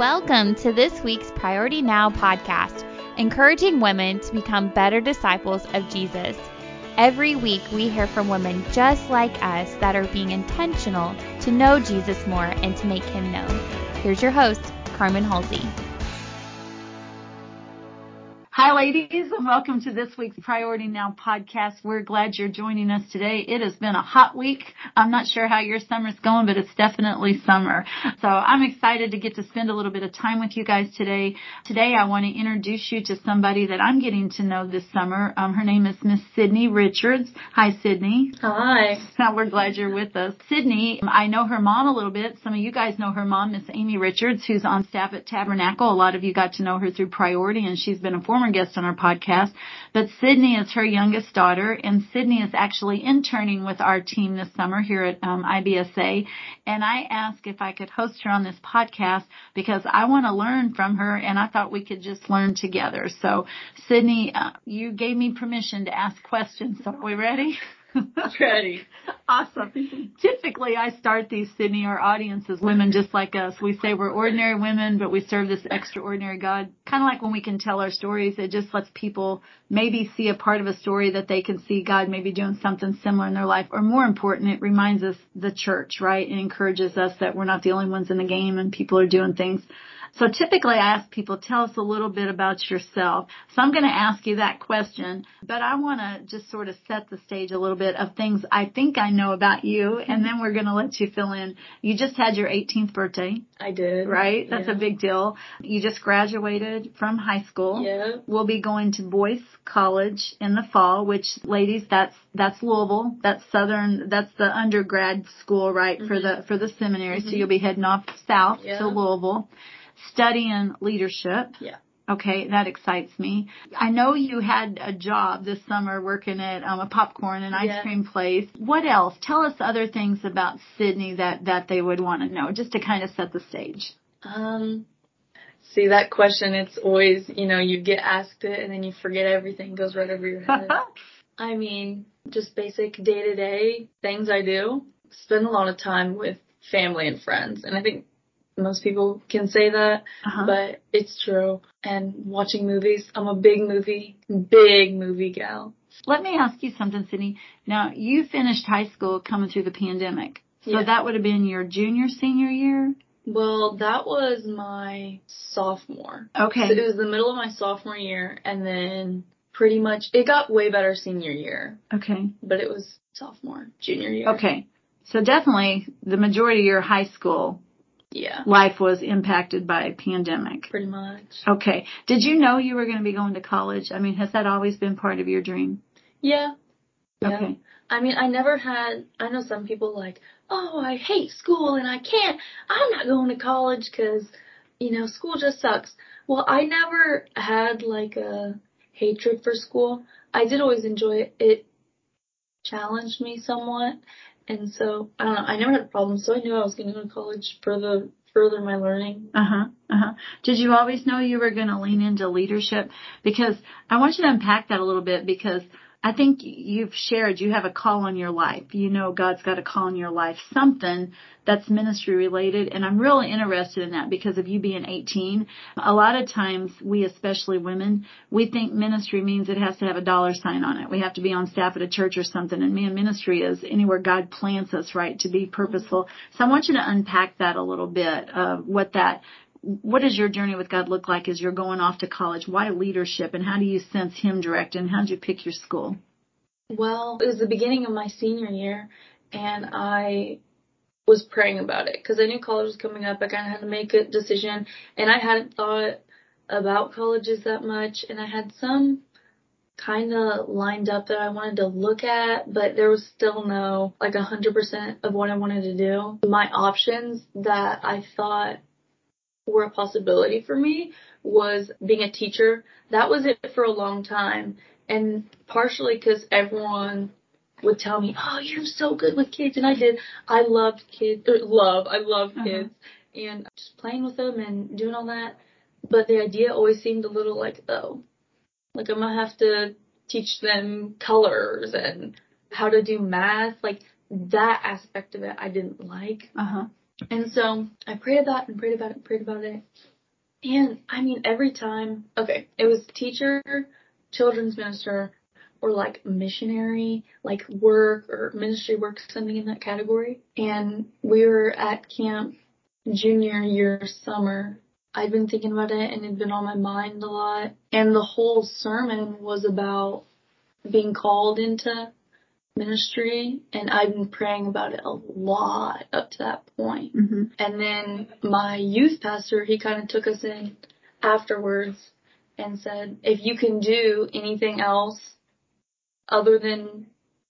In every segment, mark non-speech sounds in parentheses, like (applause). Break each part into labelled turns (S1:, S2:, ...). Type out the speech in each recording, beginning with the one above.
S1: Welcome to this week's Priority Now podcast, encouraging women to become better disciples of Jesus. Every week, we hear from women just like us that are being intentional to know Jesus more and to make him known. Here's your host, Carmen Halsey.
S2: Hi, ladies, and welcome to this week's Priority Now podcast. We're glad you're joining us today. It has been a hot week. I'm not sure how your summer's going, but it's definitely summer. So I'm excited to get to spend a little bit of time with you guys today. Today, I want to introduce you to somebody that I'm getting to know this summer. Um, her name is Miss Sydney Richards. Hi, Sydney.
S3: Hi.
S2: Now we're glad you're with us. Sydney, I know her mom a little bit. Some of you guys know her mom, Miss Amy Richards, who's on staff at Tabernacle. A lot of you got to know her through Priority, and she's been a former guest on our podcast. But Sydney is her youngest daughter, and Sydney is actually interning with our team this summer here at um, IBSA. And I asked if I could host her on this podcast because I want to learn from her, and I thought we could just learn together. So, Sydney, uh, you gave me permission to ask questions. So, are we ready? (laughs) (laughs)
S3: Ready.
S2: awesome. Typically, I start these, Sydney, our audiences, women just like us. We say we're ordinary women, but we serve this extraordinary God. Kind of like when we can tell our stories, it just lets people maybe see a part of a story that they can see God maybe doing something similar in their life. Or more important, it reminds us the church, right? It encourages us that we're not the only ones in the game and people are doing things so typically I ask people, tell us a little bit about yourself. So I'm going to ask you that question, but I want to just sort of set the stage a little bit of things I think I know about you, and then we're going to let you fill in. You just had your 18th birthday.
S3: I did.
S2: Right? That's
S3: yeah.
S2: a big deal. You just graduated from high school.
S3: Yeah.
S2: We'll be going to Boyce College in the fall, which ladies, that's, that's Louisville. That's Southern, that's the undergrad school, right? Mm-hmm. For the, for the seminary. Mm-hmm. So you'll be heading off south yeah. to Louisville studying leadership.
S3: Yeah.
S2: Okay, that excites me. I know you had a job this summer working at um, a popcorn and ice
S3: yeah.
S2: cream place. What else? Tell us other things about Sydney that that they would want to know, just to kind of set the stage.
S3: Um, see that question. It's always you know you get asked it and then you forget everything goes right over your head. (laughs) I mean, just basic day to day things I do. Spend a lot of time with family and friends, and I think most people can say that, uh-huh. but it's true. And watching movies, I'm a big movie, big movie gal.
S2: Let me ask you something, Sydney. Now, you finished high school coming through the pandemic. So
S3: yeah.
S2: that would have been your junior, senior year?
S3: Well, that was my sophomore.
S2: Okay.
S3: So it was the middle of my sophomore year, and then pretty much it got way better senior year.
S2: Okay.
S3: But it was sophomore, junior year.
S2: Okay. So definitely the majority of your high school
S3: yeah.
S2: life was impacted by a pandemic.
S3: Pretty much.
S2: Okay. Did you know you were going to be going to college? I mean, has that always been part of your dream?
S3: Yeah.
S2: yeah. Okay.
S3: I mean, I never had, I know some people like, oh, I hate school and I can't, I'm not going to college because, you know, school just sucks. Well, I never had like a hatred for school. I did always enjoy it. It challenged me somewhat. And so I don't know. I never had a problem, so I knew I was going to go to college for the further my learning.
S2: Uh huh. Uh huh. Did you always know you were going to lean into leadership? Because I want you to unpack that a little bit because I think you've shared you have a call on your life. You know God's got a call on your life, something that's ministry related. And I'm really interested in that because of you being 18. A lot of times we, especially women, we think ministry means it has to have a dollar sign on it. We have to be on staff at a church or something. And man, ministry is anywhere God plants us, right, to be purposeful. So I want you to unpack that a little bit of what that what does your journey with God look like as you're going off to college? Why leadership and how do you sense Him direct and how did you pick your school?
S3: Well, it was the beginning of my senior year and I was praying about it because I knew college was coming up. I kind of had to make a decision and I hadn't thought about colleges that much and I had some kind of lined up that I wanted to look at, but there was still no like a hundred percent of what I wanted to do. My options that I thought were a possibility for me was being a teacher. That was it for a long time. And partially because everyone would tell me, "Oh, you're so good with kids," and I did. I loved kids. Or love. I love uh-huh. kids, uh-huh. and just playing with them and doing all that. But the idea always seemed a little like, oh, like I'm gonna have to teach them colors and how to do math. Like that aspect of it, I didn't like.
S2: Uh huh.
S3: And so I prayed about it and prayed about it and prayed about it. And I mean, every time, okay, it was teacher, children's minister, or like missionary, like work or ministry work, something in that category. And we were at camp junior year summer. I'd been thinking about it and it'd been on my mind a lot. And the whole sermon was about being called into ministry and I've been praying about it a lot up to that point.
S2: Mm-hmm.
S3: And then my youth pastor, he kind of took us in afterwards and said, if you can do anything else other than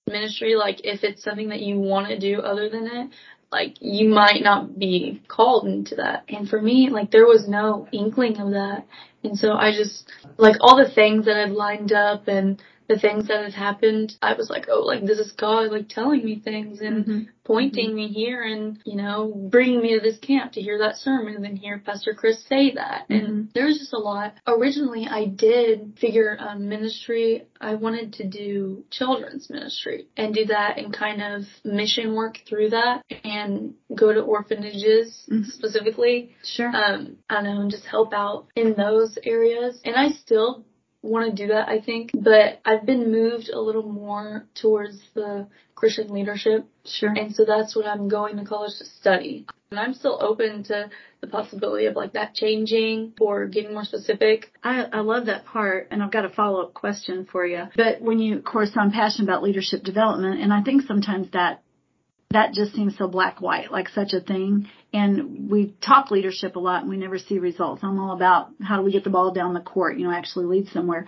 S3: ministry, like if it's something that you want to do other than it, like you might not be called into that. And for me, like there was no inkling of that. And so I just, like all the things that I've lined up and the things that had happened, I was like, oh, like this is God, like telling me things and
S2: Mm-hmm.
S3: pointing me here and, you know, bringing me to this camp to hear that sermon and then hear Pastor Chris say that.
S2: Mhm.
S3: And there was just a lot. Originally, I did figure um, ministry. I wanted to do children's ministry and do that and kind of mission work through that and go to orphanages
S2: Mhm.
S3: specifically
S2: Sure.
S3: um, I don't know, and just help out in those areas. And I still want to do that, I think, but I've been moved a little more towards the Christian leadership.
S2: sure.
S3: And so that's what I'm going to college to study. And I'm still open to the possibility of like that changing or getting more specific.
S2: I, I love that part, and I've got a follow up question for you. But when you, of course, I'm passionate about leadership development, and I think sometimes that that just seems so black white, like such a thing. And we talk leadership a lot, and we never see results. I'm all about how do we get the ball down the court, you know, actually lead somewhere.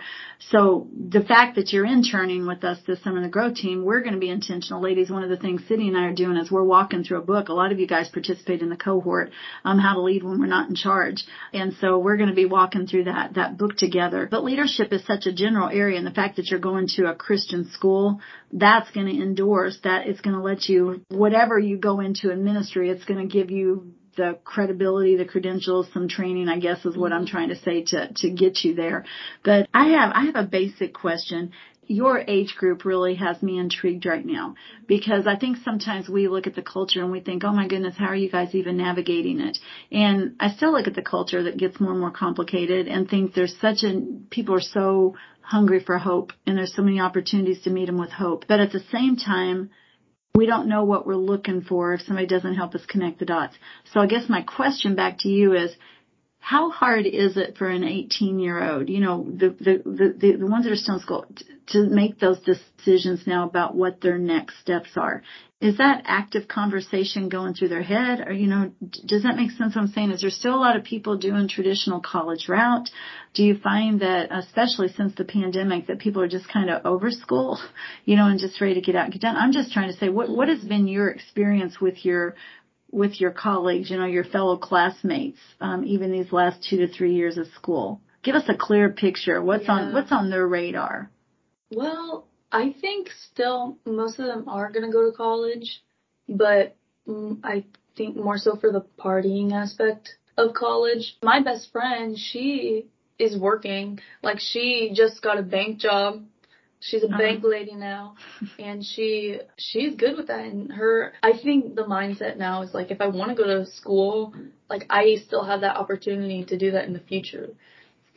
S2: So the fact that you're interning with us this summer in the Grow team, we're going to be intentional, ladies. One of the things Sydney and I are doing is we're walking through a book. A lot of you guys participate in the cohort, um, how to lead when we're not in charge, and so we're going to be walking through that that book together. But leadership is such a general area, and the fact that you're going to a Christian school, that's going to endorse that. It's going to let you whatever you go into in ministry, it's going to give you the credibility, the credentials, some training, I guess is what I'm trying to say to, to get you there. But I have, I have a basic question. Your age group really has me intrigued right now because I think sometimes we look at the culture and we think, oh my goodness, how are you guys even navigating it? And I still look at the culture that gets more and more complicated and think there's such a, people are so hungry for hope and there's so many opportunities to meet them with hope. But at the same time, we don't know what we're looking for if somebody doesn't help us connect the dots. So I guess my question back to you is, how hard is it for an 18 year old, you know, the, the, the, the ones that are still in school t- to make those decisions now about what their next steps are? Is that active conversation going through their head or, you know, d- does that make sense what I'm saying? Is there still a lot of people doing traditional college route? Do you find that, especially since the pandemic, that people are just kind of over school, (laughs) you know, and just ready to get out and get done? I'm just trying to say, what, what has been your experience with your with your colleagues, you know, your fellow classmates, um, even these last two to three years of school? Give us a clear picture. What's on what's on their radar?
S3: Well, I think still most of them are going to go to college, but mm, I think more so for the partying aspect of college. My best friend, she is working. Like she just got a bank job. She's a
S2: Uh-huh.
S3: bank lady now (laughs) and she she's good with that and her I think the mindset now is like if I want to go to school, like I still have that opportunity to do that in the future.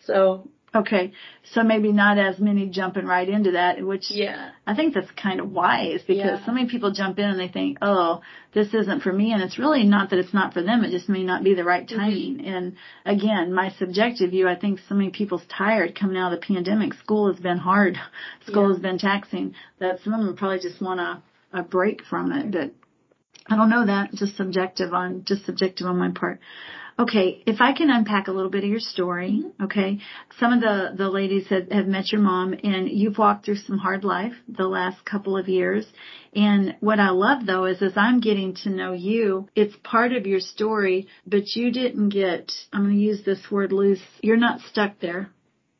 S3: So,
S2: Okay, so maybe not as many jumping right into that, which
S3: yeah.
S2: I think that's kind of wise because
S3: Yeah.
S2: so many people jump in and they think, oh, this isn't for me. And it's really not that it's not for them. It just may not be the right
S3: Mm-hmm.
S2: timing. And again, my subjective view, I think so many people's tired coming out of the pandemic. School has been hard. (laughs) School
S3: Yeah.
S2: has been taxing that some of them probably just want a, a break from it. But I don't know that. Just subjective on, just subjective on my part. Okay, if I can unpack a little bit of your story, mm-hmm. okay. Some of the the ladies have, have met your mom, and you've walked through some hard life the last couple of years. And what I love though is as I'm getting to know you, it's part of your story, but you didn't get. I'm going to use this word loose. You're not stuck there.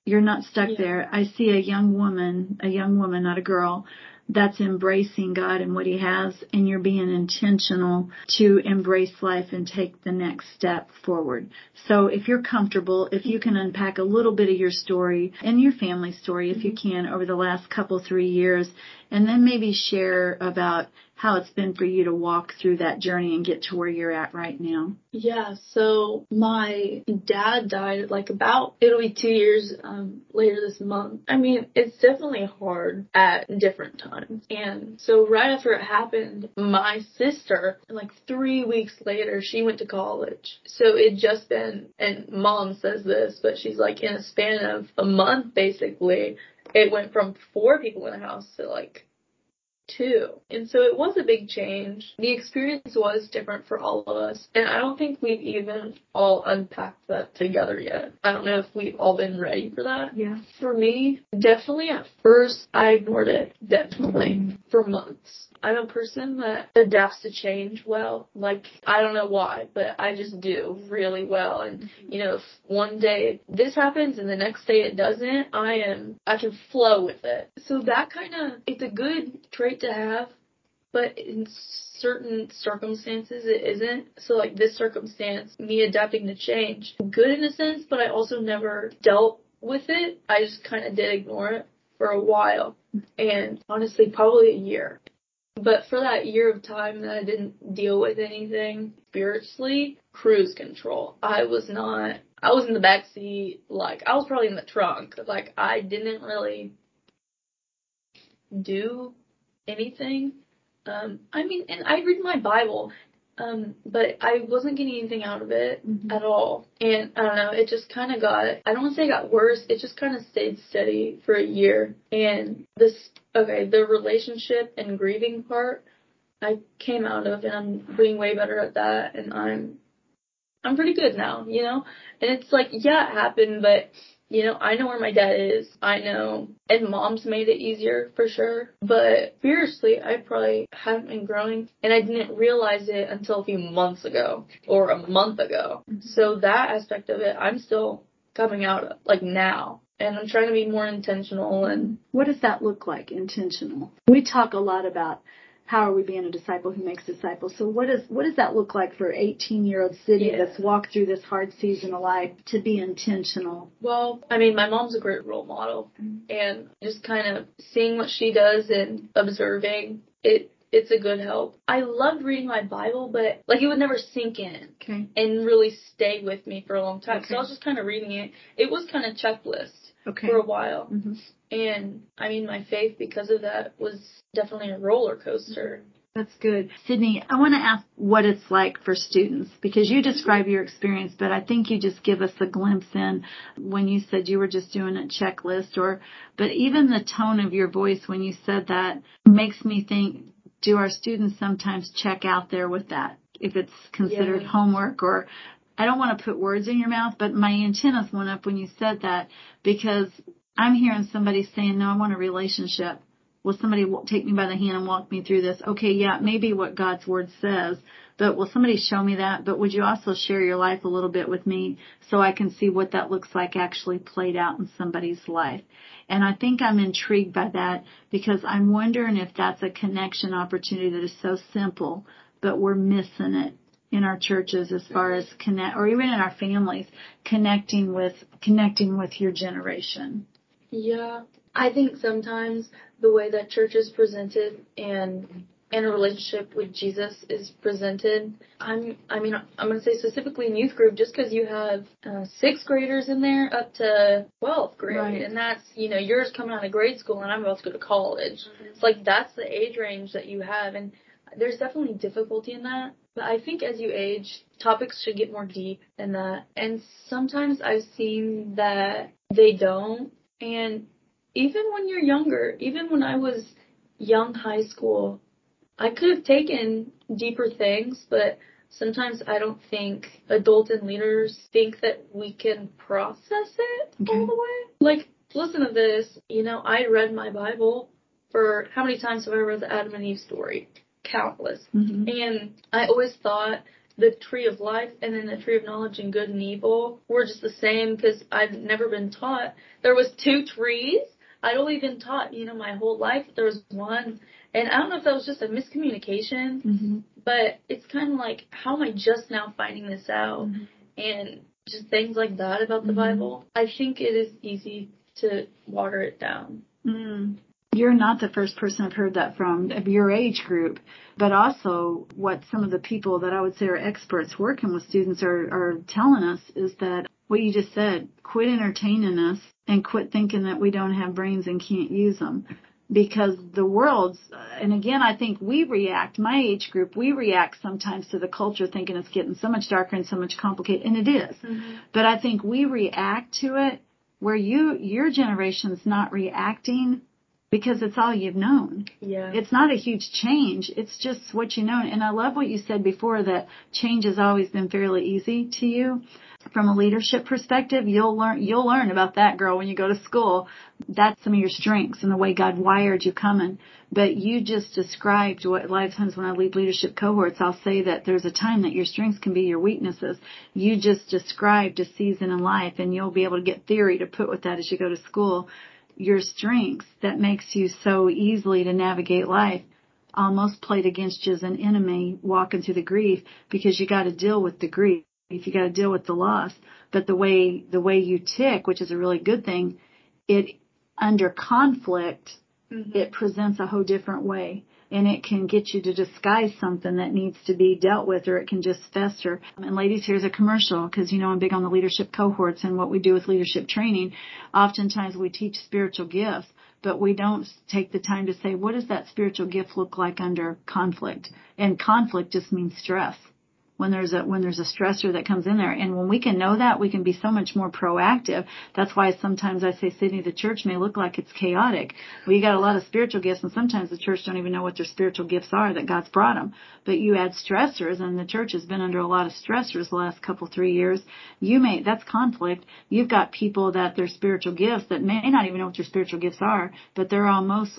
S2: You're not stuck
S3: Yeah.
S2: there. I see a young woman, a young woman, not a girl, that's embracing God and what He has, and you're being intentional to embrace life and take the next step forward. So if you're comfortable, if you can unpack a little bit of your story and your family story, if you mm-hmm. can, over the last couple, three years, and then maybe share about how it's been for you to walk through that journey and get to where you're at right now.
S3: Yeah, so my dad died like about it'll be two years um later this month. I mean, it's definitely hard at different times. And so right after it happened, my sister, like three weeks later, she went to college. So it just been and mom says this, but she's like in a span of a month basically, it went from four people in the house to like two. And so it was a big change. The experience was different for all of us. And I don't think we've even all unpacked that together yet. I don't know if we've all been ready for that.
S2: Yeah.
S3: For me, definitely at first I ignored it. Definitely. For months. I'm a person that adapts to change well. Like, I don't know why, but I just do really well. And, mm-hmm. you know, if one day this happens and the next day it doesn't, I am, I can flow with it. So that kind of, it's a good trait to have, but in certain circumstances it isn't. So like this circumstance, me adapting to change, good in a sense, but I also never dealt with it. I just kind of did ignore it for a while. And honestly, probably a year. But for that year of time that I didn't deal with anything spiritually, cruise control. I was not, I was in the back seat, like, I was probably in the trunk. Like, I didn't really do anything. Um, I mean, and I read my Bible, um, but I wasn't getting anything out of it
S2: Mhm.
S3: at all. And I don't know, it just kind of got, I don't want to say it got worse, it just kind of stayed steady for a year. And this, okay, the relationship and grieving part, I came out of and I'm being way better at that and I'm, I'm pretty good now, you know? And it's like, yeah, it happened, but you know, I know where my dad is. I know, and mom's made it easier for sure. But spiritually, I probably haven't been growing, and I didn't realize it until a few months ago or a month ago. Mm-hmm. So that aspect of it, I'm still coming out of, like now. And I'm trying to be more intentional and
S2: What does that look like, intentional? We talk a lot about how are we being a disciple who makes disciples. So what does what does that look like for 18 year old Sydney
S3: Yeah.
S2: that's walked through this hard season of life to be intentional?
S3: Well, I mean, my mom's a great role model, mm-hmm. and just kind of seeing what she does and observing it. It's a good help. I loved reading my Bible, but like it would never sink in
S2: Okay.
S3: and really stay with me for a long time.
S2: Okay.
S3: So I was just kind of reading it. It was kind of checklist
S2: Okay.
S3: for a while,
S2: hmm
S3: and I mean, my faith because of that was definitely a roller coaster.
S2: That's good. Sydney, I want to ask what it's like for students because you describe your experience, but I think you just give us a glimpse in when you said you were just doing a checklist or, but even the tone of your voice when you said that makes me think, do our students sometimes check out there with that? If it's considered
S3: Yeah.
S2: homework or, I don't want to put words in your mouth, but my antennas went up when you said that because I'm hearing somebody saying, no, I want a relationship. Will somebody take me by the hand and walk me through this? Okay, yeah, maybe what God's word says, but will somebody show me that? But would you also share your life a little bit with me so I can see what that looks like actually played out in somebody's life? And I think I'm intrigued by that because I'm wondering if that's a connection opportunity that is so simple, but we're missing it in our churches as far as connect, or even in our families, connecting with, connecting with your generation.
S3: Yeah, I think sometimes the way that church is presented and and a relationship with Jesus is presented. I'm, I mean, I'm going to say specifically in youth group, just because you have uh, sixth graders in there up to 12th grade,
S2: Right.
S3: and that's, you know, yours coming out of grade school and I'm about to go to college. It's like that's the age range that you have, and there's definitely difficulty in that. But I think as you age, topics should get more deep in that. And sometimes I've seen that they don't. And even when you're younger, even when I was young high school, I could have taken deeper things, but sometimes I don't think adult and leaders think that we can process it
S2: Okay.
S3: all the way. Like, listen to this. You know, I read my Bible for how many times have I read the Adam and Eve story? Countless.
S2: Mm-hmm.
S3: And I always thought the tree of life and then the tree of knowledge and good and evil were just the same because I've never been taught there was two trees. I'd only been taught, you know, my whole life there was one. And I don't know if that was just a miscommunication,
S2: Mm-hmm.
S3: but it's kind of like, how am I just now finding this out?
S2: Mm-hmm.
S3: And just things like that about the
S2: Mhm.
S3: Bible. I think it is easy to water it down.
S2: Mm. You're not the first person I've heard that from of your age group, but also what some of the people that I would say are experts working with students are, are telling us is that what you just said, quit entertaining us and quit thinking that we don't have brains and can't use them because the world's and again I think we react my age group we react sometimes to the culture thinking it's getting so much darker and so much complicated and it is. Mm-hmm. but I think we react to it where you your generation's not reacting because it's all you've known.
S3: Yeah.
S2: It's not a huge change. It's just what you know. And I love what you said before that change has always been fairly easy to you from a leadership perspective, you'll learn you'll learn about that girl when you go to school. That's some of your strengths and the way God wired you coming. But you just described what a lot of times when I lead leadership cohorts, I'll say that there's a time that your strengths can be your weaknesses. You just described a season in life and you'll be able to get theory to put with that as you go to school. Your strengths that makes you so easily to navigate life almost played against you as an enemy walking through the grief because you got to deal with the grief you got to deal with the loss. But the way the way you tick, which is a really good thing, it under conflict, mm-hmm. it presents a whole different way. And it can get you to disguise something that needs to be dealt with, or it can just fester. And ladies, here's a commercial because you know I'm big on the leadership cohorts and what we do with leadership training. Oftentimes we teach spiritual gifts, but we don't take the time to say what does that spiritual gift look like under conflict. And conflict just means stress when there's a when there's a stressor that comes in there. And when we can know that, we can be so much more proactive. That's why sometimes I say, Sydney, the church may look like it's chaotic. We got a lot of spiritual gifts, and sometimes the church don't even know what their spiritual gifts are that God's brought them. But you add stressors, and the church has been under a lot of stressors the last couple three years. You may that's conflict. You've got people that their spiritual gifts that may not even know what their spiritual gifts are, but they're almost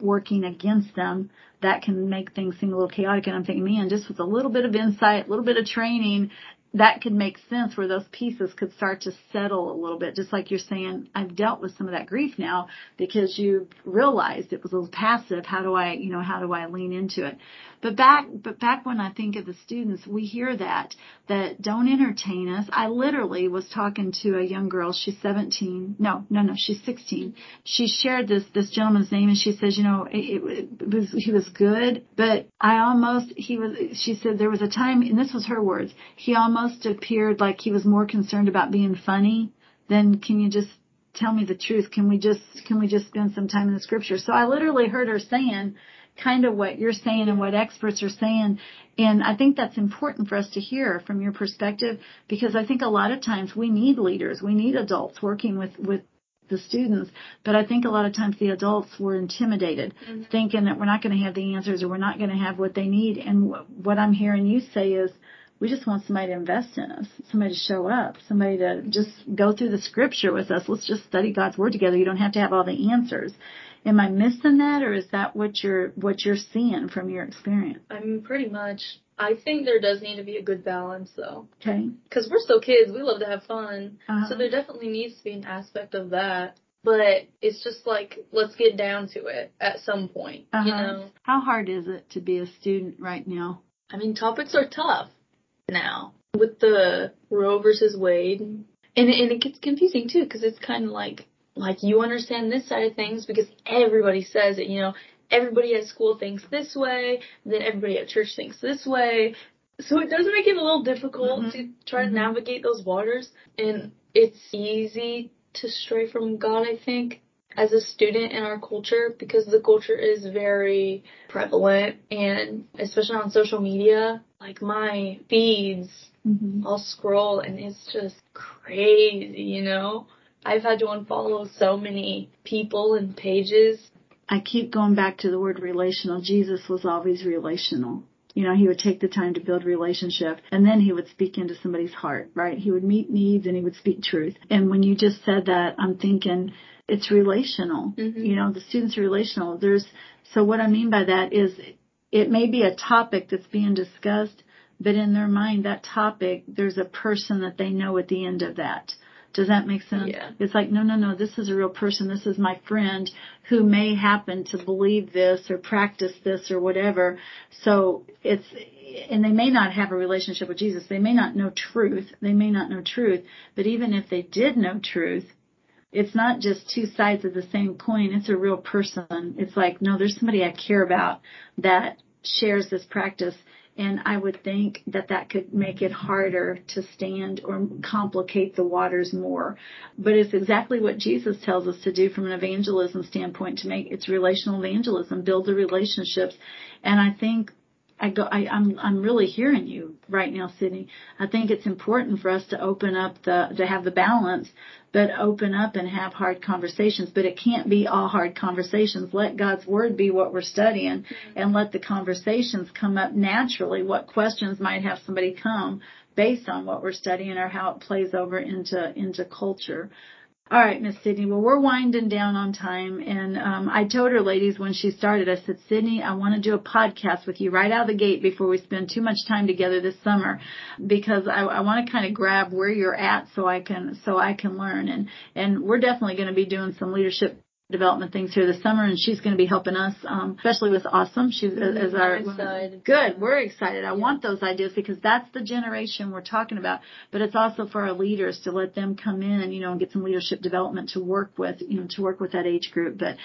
S2: working against them that can make things seem a little chaotic. And I'm thinking, man, just with a little bit of insight, a little bit of training, that could make sense where those pieces could start to settle a little bit. Just like you're saying, I've dealt with some of that grief now because you've realized it was a little passive. How do I, you know, how do I lean into it? But back, but back when I think of the students, we hear that, that don't entertain us. I literally was talking to a young girl. She's 17. No, no, no, she's 16. She shared this, this gentleman's name and she says, you know, it, it was, he was good, but I almost, he was, she said there was a time, and this was her words, he almost appeared like he was more concerned about being funny than can you just tell me the truth? Can we just, can we just spend some time in the scripture? So I literally heard her saying, kind of what you're saying and what experts are saying. And I think that's important for us to hear from your perspective because I think a lot of times we need leaders. We need adults working with, with the students, but I think a lot of times the adults were intimidated, mm-hmm. thinking that we're not going to have the answers or we're not going to have what they need. And what I'm hearing you say is, we just want somebody to invest in us, somebody to show up, somebody to just go through the scripture with us. Let's just study God's word together. You don't have to have all the answers. Am I missing that, or is that what you're what you're seeing from your experience?
S3: I mean, pretty much. I think there does need to be a good balance, though.
S2: Okay.
S3: Because we're still kids, we love to have fun, uh-huh. so there definitely needs to be an aspect of that. But it's just like let's get down to it at some point. Uh-huh. You know.
S2: How hard is it to be a student right now?
S3: I mean, topics are tough now with the Roe versus Wade, and and it gets confusing too because it's kind of like like you understand this side of things because everybody says it, you know, everybody at school thinks this way, then everybody at church thinks this way. So it does make it a little difficult mm-hmm. to try mm-hmm. to navigate those waters and it's easy to stray from God, I think, as a student in our culture because the culture is very prevalent and especially on social media, like my feeds, mm-hmm. I'll scroll and it's just crazy, you know? I've had to unfollow so many people and pages.
S2: I keep going back to the word relational. Jesus was always relational. You know, he would take the time to build relationship and then he would speak into somebody's heart, right? He would meet needs and he would speak truth. And when you just said that, I'm thinking it's relational. Mm-hmm. You know, the students are relational. There's, so what I mean by that is it may be a topic that's being discussed, but in their mind, that topic, there's a person that they know at the end of that. Does that make sense?
S3: Yeah.
S2: It's like, no, no, no, this is a real person. This is my friend who may happen to believe this or practice this or whatever. So it's, and they may not have a relationship with Jesus. They may not know truth. They may not know truth. But even if they did know truth, it's not just two sides of the same coin. It's a real person. It's like, no, there's somebody I care about that shares this practice. And I would think that that could make it harder to stand or complicate the waters more. But it's exactly what Jesus tells us to do from an evangelism standpoint to make it's relational evangelism, build the relationships. And I think I go, I, I'm, I'm really hearing you right now, Sydney. I think it's important for us to open up the, to have the balance, but open up and have hard conversations. But it can't be all hard conversations. Let God's word be what we're studying mm-hmm. and let the conversations come up naturally. What questions might have somebody come based on what we're studying or how it plays over into, into culture. All right, Miss Sydney. Well, we're winding down on time, and um, I told her, ladies, when she started, I said, Sydney, I want to do a podcast with you right out of the gate before we spend too much time together this summer, because I, I want to kind of grab where you're at so I can so I can learn, and and we're definitely going to be doing some leadership development things here this summer, and she's going to be helping us, um, especially with Awesome. She's mm-hmm. as our
S3: excited.
S2: good. We're excited. I yeah. want those ideas because that's the generation we're talking about. But it's also for our leaders to let them come in, you know, and get some leadership development to work with, you know, to work with that age group. But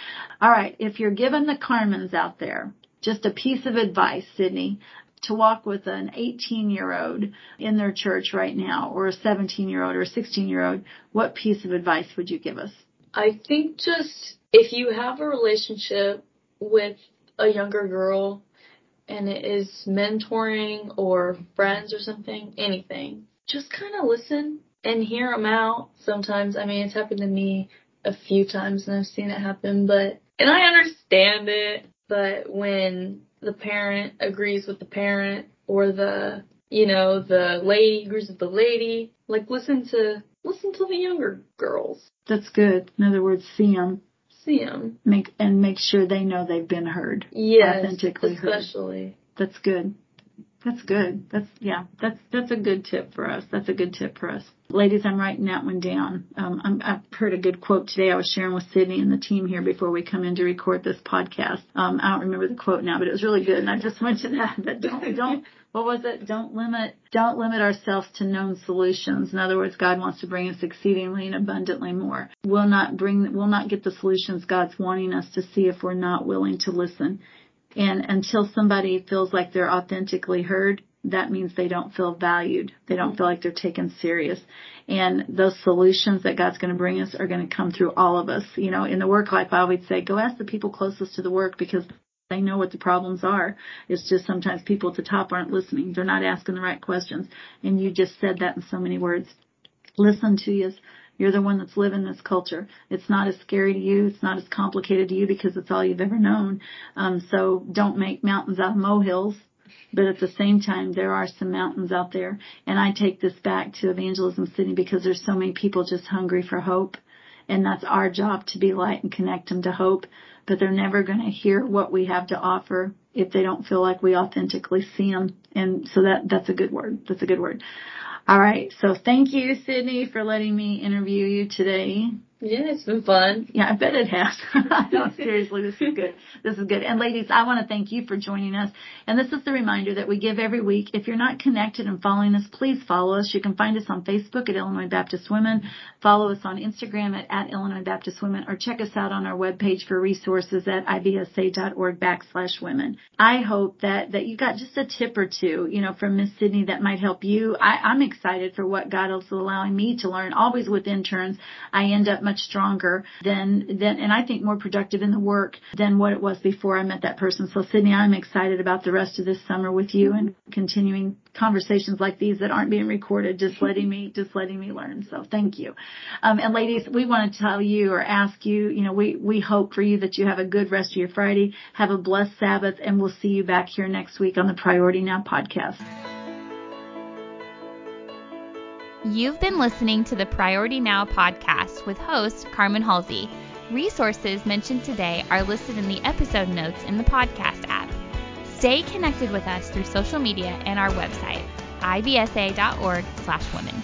S2: all right, if you're given the Carmens out there just a piece of advice, Sydney, to walk with an 18 year old in their church right now, or a 17 year old or a 16 year old, what piece of advice would you give us?
S3: I think just if you have a relationship with a younger girl and it is mentoring or friends or something, anything, just kind of listen and hear them out. Sometimes, I mean, it's happened to me a few times and I've seen it happen, but, and I understand it, but when the parent agrees with the parent or the, you know, the lady agrees with the lady, like listen to listen to the younger girls.
S2: That's good. In other words, see them.
S3: See them.
S2: Make and make sure they know they've been heard.
S3: Yes, authentically especially.
S2: Heard. That's good. That's good. That's yeah. That's that's a good tip for us. That's a good tip for us, ladies. I'm writing that one down. Um, i have heard a good quote today. I was sharing with Sydney and the team here before we come in to record this podcast. Um, I don't remember the quote now, but it was really good, and I just (laughs) mentioned that. That don't don't what was it? Don't limit don't limit ourselves to known solutions. In other words, God wants to bring us exceedingly and abundantly more. We'll not bring we'll not get the solutions God's wanting us to see if we're not willing to listen. And until somebody feels like they're authentically heard, that means they don't feel valued. They don't feel like they're taken serious. And those solutions that God's going to bring us are going to come through all of us. You know, in the work life, I always say, go ask the people closest to the work because they know what the problems are. It's just sometimes people at the top aren't listening. They're not asking the right questions. And you just said that in so many words. Listen to you you're the one that's living this culture. It's not as scary to you. It's not as complicated to you because it's all you've ever known. Um, so don't make mountains out of molehills. But at the same time, there are some mountains out there. And I take this back to Evangelism Sydney because there's so many people just hungry for hope. And that's our job to be light and connect them to hope. But they're never going to hear what we have to offer if they don't feel like we authentically see them. And so that, that's a good word. That's a good word. All right. So thank you, Sydney, for letting me interview you today.
S3: Yeah, it's been fun.
S2: Yeah, I bet it has. (laughs) no, (laughs) seriously, this is good. This is good. And ladies, I want to thank you for joining us. And this is the reminder that we give every week. If you're not connected and following us, please follow us. You can find us on Facebook at Illinois Baptist Women. Follow us on Instagram at, at Illinois Baptist Women or check us out on our webpage for resources at ibsa.org backslash women. I hope that, that you got just a tip or two, you know, from Miss Sydney that might help you. I, I'm excited for what God is allowing me to learn. Always with interns, I end up much stronger than, than, and I think more productive in the work than what it was before I met that person. So Sydney, I'm excited about the rest of this summer with you and continuing conversations like these that aren't being recorded, just (laughs) letting me, just letting me learn. So thank you. Um, and ladies, we want to tell you or ask you, you know, we, we hope for you that you have a good rest of your Friday. Have a blessed Sabbath and we'll see you back here next week on the Priority Now podcast.
S1: You've been listening to the Priority Now podcast with host Carmen Halsey. Resources mentioned today are listed in the episode notes in the podcast app. Stay connected with us through social media and our website, ibsa.org/women.